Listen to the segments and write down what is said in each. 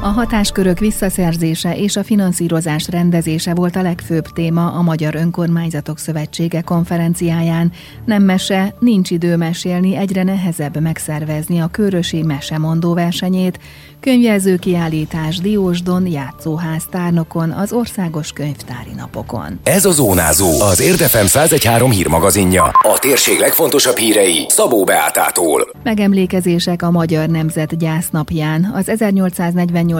A hatáskörök visszaszerzése és a finanszírozás rendezése volt a legfőbb téma a Magyar Önkormányzatok Szövetsége konferenciáján. Nem mese, nincs idő mesélni, egyre nehezebb megszervezni a Körösi Mesemondó versenyét, könyvjelző kiállítás Diósdon, játszóház tárnokon, az országos könyvtári napokon. Ez a Zónázó, az Érdefem 1013 hírmagazinja. A térség legfontosabb hírei Szabó Beátától. Megemlékezések a Magyar Nemzet gyásznapján. Az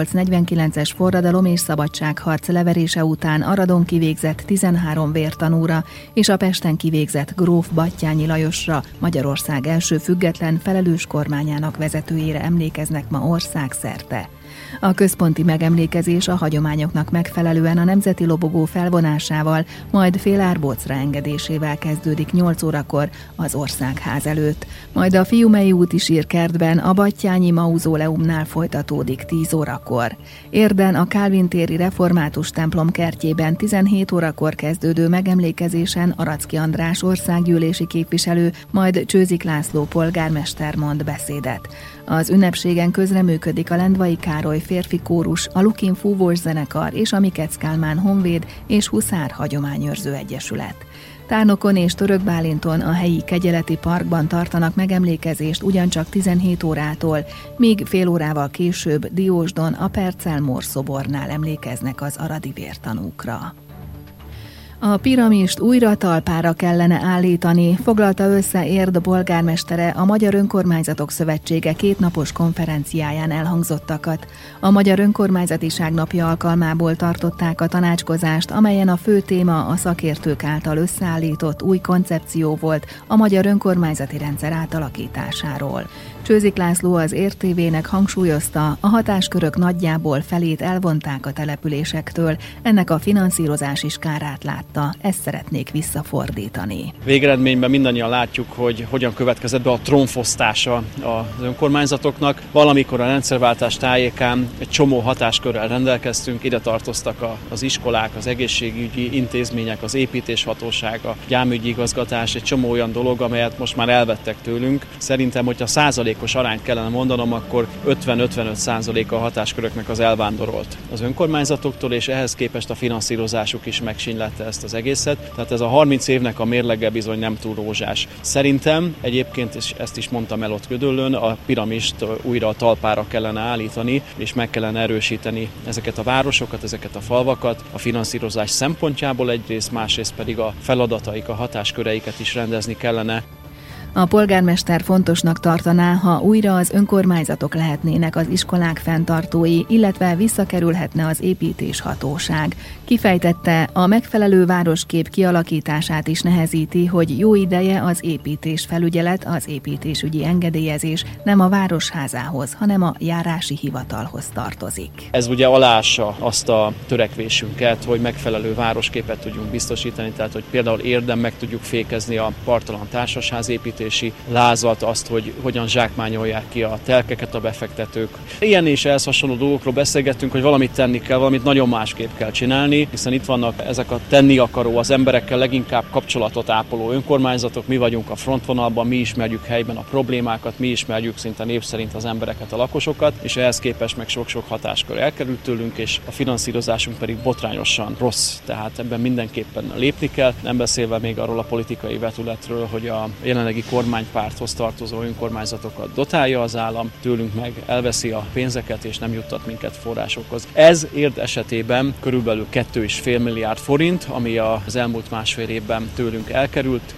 1848-49-es forradalom és szabadságharc leverése után Aradon kivégzett 13 vértanúra és a Pesten kivégzett gróf Battyányi Lajosra, Magyarország első független felelős kormányának vezetőjére emlékeznek ma országszerte szerte. A központi megemlékezés a hagyományoknak megfelelően a nemzeti lobogó felvonásával, majd fél árbócra engedésével kezdődik 8 órakor az országház előtt. Majd a Fiumei úti sírkertben a Battyányi mauzóleumnál folytatódik 10 órakor. Érden a Kálvin téri református templom kertjében 17 órakor kezdődő megemlékezésen Aracki András országgyűlési képviselő, majd Csőzik László polgármester mond beszédet. Az ünnepségen közreműködik a Lendvai Károly férfi kórus, a Lukin Fúvós zenekar és a Mikec Kálmán Honvéd és Huszár Hagyományőrző Egyesület. Tárnokon és Török Bálinton a helyi kegyeleti parkban tartanak megemlékezést ugyancsak 17 órától, míg fél órával később Diósdon a Percel Mór szobornál emlékeznek az aradi vértanúkra. A piramist újra talpára kellene állítani, foglalta össze Érd polgármestere a Magyar Önkormányzatok Szövetsége kétnapos konferenciáján elhangzottakat. A Magyar Önkormányzatiság napja alkalmából tartották a tanácskozást, amelyen a fő téma a szakértők által összeállított új koncepció volt a magyar önkormányzati rendszer átalakításáról. Csőzik László az értévének hangsúlyozta, a hatáskörök nagyjából felét elvonták a településektől, ennek a finanszírozás is kárát látta, ezt szeretnék visszafordítani. Végeredményben mindannyian látjuk, hogy hogyan következett be a trónfosztása az önkormányzatoknak. Valamikor a rendszerváltás tájékán egy csomó hatáskörrel rendelkeztünk, ide tartoztak az iskolák, az egészségügyi intézmények, az építéshatóság, a gyámügyi igazgatás, egy csomó olyan dolog, amelyet most már elvettek tőlünk. Szerintem, a százalék százalékos arányt kellene mondanom, akkor 50-55 százalék a hatásköröknek az elvándorolt az önkormányzatoktól, és ehhez képest a finanszírozásuk is megsínylette ezt az egészet. Tehát ez a 30 évnek a mérlege bizony nem túl rózsás. Szerintem egyébként, és ezt is mondtam el ott Gödöllön, a piramist újra a talpára kellene állítani, és meg kellene erősíteni ezeket a városokat, ezeket a falvakat, a finanszírozás szempontjából egyrészt, másrészt pedig a feladataik, a hatásköreiket is rendezni kellene. A polgármester fontosnak tartaná, ha újra az önkormányzatok lehetnének az iskolák fenntartói, illetve visszakerülhetne az építés hatóság. Kifejtette, a megfelelő városkép kialakítását is nehezíti, hogy jó ideje az építés felügyelet, az építésügyi engedélyezés nem a városházához, hanem a járási hivatalhoz tartozik. Ez ugye alássa azt a törekvésünket, hogy megfelelő városképet tudjunk biztosítani, tehát hogy például érdem meg tudjuk fékezni a partalan társasház építését, befektetési lázat, azt, hogy hogyan zsákmányolják ki a telkeket a befektetők. Ilyen és ehhez hasonló dolgokról beszélgettünk, hogy valamit tenni kell, valamit nagyon másképp kell csinálni, hiszen itt vannak ezek a tenni akaró, az emberekkel leginkább kapcsolatot ápoló önkormányzatok, mi vagyunk a frontvonalban, mi ismerjük helyben a problémákat, mi ismerjük szinte név szerint az embereket, a lakosokat, és ehhez képest meg sok-sok hatáskör elkerült tőlünk, és a finanszírozásunk pedig botrányosan rossz, tehát ebben mindenképpen lépni kell, nem beszélve még arról a politikai vetületről, hogy a jelenlegi kormánypárthoz tartozó önkormányzatokat dotálja az állam, tőlünk meg elveszi a pénzeket és nem juttat minket forrásokhoz. Ez érd esetében körülbelül 2,5 milliárd forint, ami az elmúlt másfél évben tőlünk elkerült,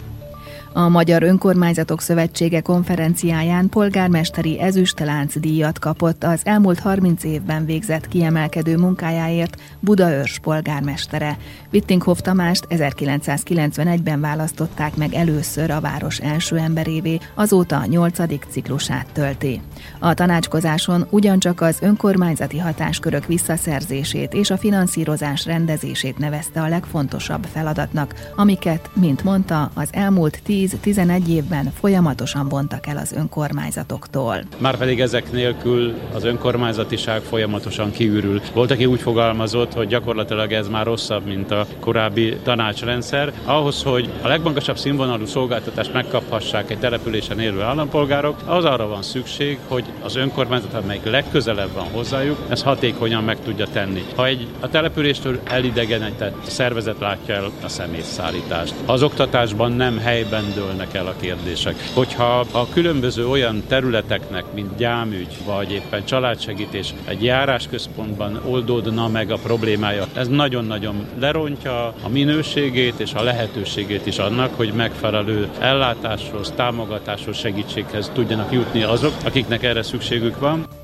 a Magyar Önkormányzatok Szövetsége konferenciáján polgármesteri ezüstelánc díjat kapott az elmúlt 30 évben végzett kiemelkedő munkájáért Budaörs polgármestere. Wittinghoff Tamást 1991-ben választották meg először a város első emberévé, azóta nyolcadik ciklusát tölti. A tanácskozáson ugyancsak az önkormányzati hatáskörök visszaszerzését és a finanszírozás rendezését nevezte a legfontosabb feladatnak, amiket, mint mondta, az elmúlt tíz 10-11 évben folyamatosan vontak el az önkormányzatoktól. Márpedig ezek nélkül az önkormányzatiság folyamatosan kiürül. Volt, aki úgy fogalmazott, hogy gyakorlatilag ez már rosszabb, mint a korábbi tanácsrendszer. Ahhoz, hogy a legmagasabb színvonalú szolgáltatást megkaphassák egy településen élő állampolgárok, az arra van szükség, hogy az önkormányzat, amelyik legközelebb van hozzájuk, ez hatékonyan meg tudja tenni. Ha egy a településtől elidegenedett szervezet látja el a személyszállítást, az oktatásban nem helyben dőlnek el a kérdések. Hogyha a különböző olyan területeknek, mint gyámügy, vagy éppen családsegítés egy járásközpontban oldódna meg a problémája, ez nagyon-nagyon lerontja a minőségét és a lehetőségét is annak, hogy megfelelő ellátáshoz, támogatáshoz, segítséghez tudjanak jutni azok, akiknek erre szükségük van.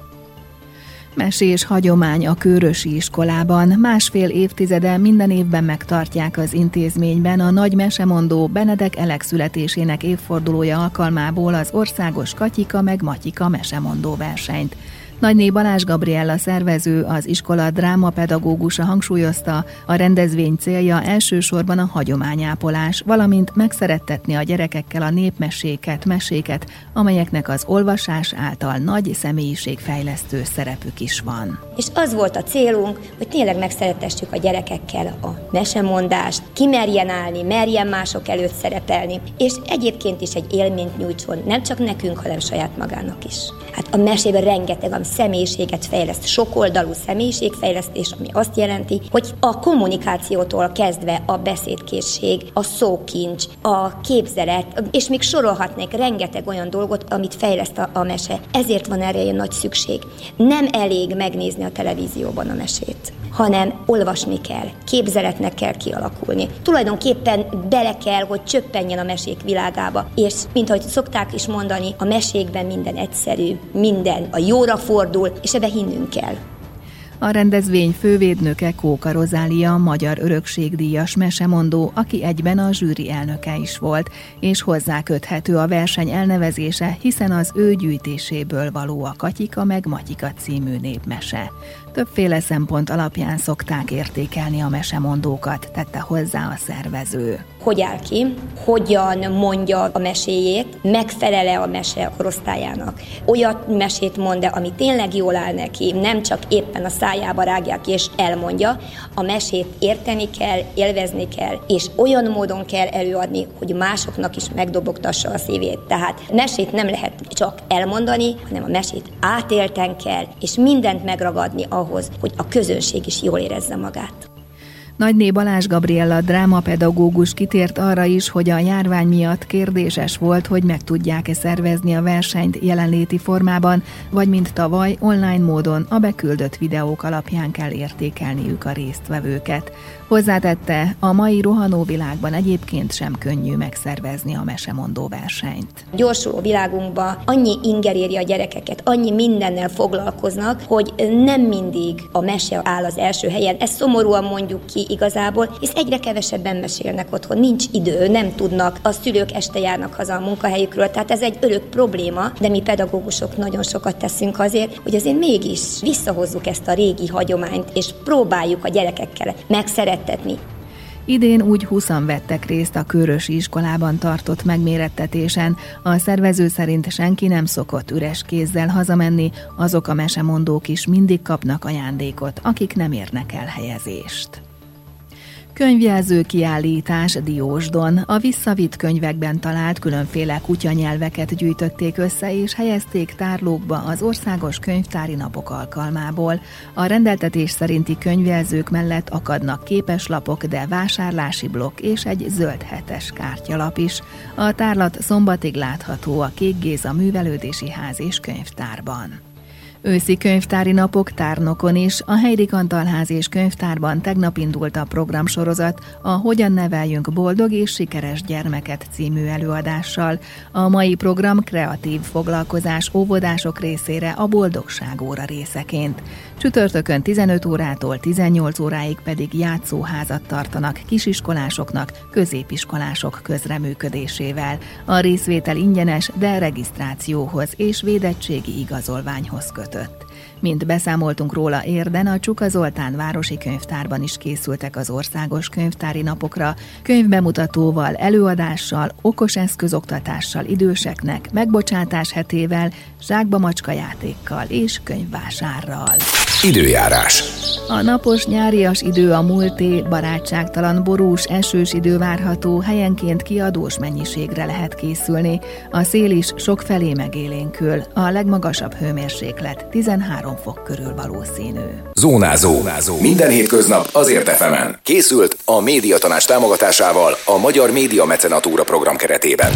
Mesés hagyomány a Kőrösi iskolában. Másfél évtizede minden évben megtartják az intézményben a nagy mesemondó Benedek Elek születésének évfordulója alkalmából az országos Katyika meg Matyika mesemondó versenyt. Nagyné Balázs Gabriella szervező, az iskola drámapedagógusa hangsúlyozta, a rendezvény célja elsősorban a hagyományápolás, valamint megszerettetni a gyerekekkel a népmeséket, meséket, amelyeknek az olvasás által nagy személyiségfejlesztő szerepük is van. És az volt a célunk, hogy tényleg megszeretessük a gyerekekkel a mesemondást, kimerjen állni, merjen mások előtt szerepelni, és egyébként is egy élményt nyújtson, nem csak nekünk, hanem saját magának is. Hát a mesében rengeteg, ami személyiséget fejleszt, sokoldalú személyiségfejlesztés, ami azt jelenti, hogy a kommunikációtól kezdve a beszédkészség, a szókincs, a képzelet, és még sorolhatnék rengeteg olyan dolgot, amit fejleszt a, a mese. Ezért van erre ilyen nagy szükség. Nem elég megnézni a televízióban a mesét hanem olvasni kell, képzeletnek kell kialakulni. Tulajdonképpen bele kell, hogy csöppenjen a mesék világába, és mint ahogy szokták is mondani, a mesékben minden egyszerű, minden a jóra fordul, és ebbe hinnünk kell. A rendezvény fővédnöke Kóka Rozália, magyar örökségdíjas mesemondó, aki egyben a zsűri elnöke is volt, és hozzá köthető a verseny elnevezése, hiszen az ő gyűjtéséből való a Katyika meg Matyika című népmese. Többféle szempont alapján szokták értékelni a mesemondókat, tette hozzá a szervező. Hogy áll ki, hogyan mondja a meséjét, megfelele a mese a korosztályának. Olyat mesét mond ami tényleg jól áll neki, nem csak éppen a szájába rágják ki és elmondja. A mesét érteni kell, élvezni kell, és olyan módon kell előadni, hogy másoknak is megdobogtassa a szívét. Tehát mesét nem lehet csak elmondani, hanem a mesét átélten kell, és mindent megragadni ahhoz, hogy a közönség is jól érezze magát. Nagyné Balázs Gabriella drámapedagógus kitért arra is, hogy a járvány miatt kérdéses volt, hogy meg tudják-e szervezni a versenyt jelenléti formában, vagy mint tavaly online módon a beküldött videók alapján kell értékelniük a résztvevőket. Hozzátette, a mai rohanó világban egyébként sem könnyű megszervezni a mesemondó versenyt. Gyorsuló világunkban annyi inger éri a gyerekeket, annyi mindennel foglalkoznak, hogy nem mindig a mese áll az első helyen. Ezt szomorúan mondjuk ki igazából, és egyre kevesebben mesélnek otthon, nincs idő, nem tudnak, a szülők este járnak haza a munkahelyükről, tehát ez egy örök probléma, de mi pedagógusok nagyon sokat teszünk azért, hogy azért mégis visszahozzuk ezt a régi hagyományt, és próbáljuk a gyerekekkel megszerettetni. Idén úgy 20 vettek részt a Körösi iskolában tartott megmérettetésen. A szervező szerint senki nem szokott üres kézzel hazamenni, azok a mesemondók is mindig kapnak ajándékot, akik nem érnek el helyezést. Könyvjelző kiállítás Diósdon. A visszavitt könyvekben talált különféle kutyanyelveket gyűjtötték össze és helyezték tárlókba az országos könyvtári napok alkalmából. A rendeltetés szerinti könyvjelzők mellett akadnak képeslapok, de vásárlási blokk és egy zöld hetes kártyalap is. A tárlat szombatig látható a Kék Géza Művelődési Ház és Könyvtárban. Őszi könyvtári napok tárnokon is. A Heidi Kantalház és könyvtárban tegnap indult a programsorozat a Hogyan neveljünk boldog és sikeres gyermeket című előadással. A mai program kreatív foglalkozás óvodások részére a boldogság óra részeként. Csütörtökön 15 órától 18 óráig pedig játszóházat tartanak kisiskolásoknak, középiskolások közreműködésével. A részvétel ingyenes, de regisztrációhoz és védettségi igazolványhoz kötött. Mint beszámoltunk róla érden, a Csuka Zoltán Városi Könyvtárban is készültek az országos könyvtári napokra, könyvbemutatóval, előadással, okos eszközoktatással időseknek, megbocsátás hetével, zsákba macska játékkal és könyvvásárral. Időjárás. A napos nyárias idő a múlté, barátságtalan borús, esős idő várható, helyenként kiadós mennyiségre lehet készülni. A szél is sok felé megélénkül, a legmagasabb hőmérséklet 13 fok körül valószínű. Zónázó. Zónázó. Minden hétköznap azért efemen. Készült a médiatanács támogatásával a Magyar Média Mecenatúra program keretében.